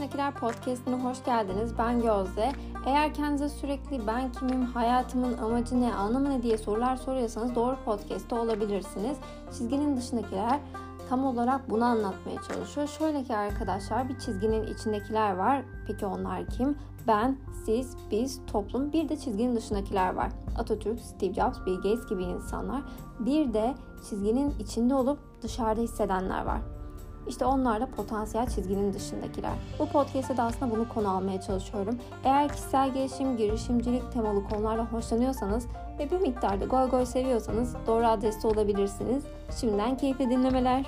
Dışındakiler Podcast'ine hoş geldiniz. Ben Gözde. Eğer kendinize sürekli ben kimim, hayatımın amacı ne, anlamı ne diye sorular soruyorsanız doğru podcast'te olabilirsiniz. Çizginin dışındakiler tam olarak bunu anlatmaya çalışıyor. Şöyle ki arkadaşlar bir çizginin içindekiler var. Peki onlar kim? Ben, siz, biz, toplum bir de çizginin dışındakiler var. Atatürk, Steve Jobs, Bill Gates gibi insanlar. Bir de çizginin içinde olup dışarıda hissedenler var. İşte onlar da potansiyel çizginin dışındakiler. Bu podcast'te de aslında bunu konu almaya çalışıyorum. Eğer kişisel gelişim, girişimcilik temalı konulardan hoşlanıyorsanız ve bir miktarda goy goy seviyorsanız doğru adreste olabilirsiniz. Şimdiden keyifli dinlemeler.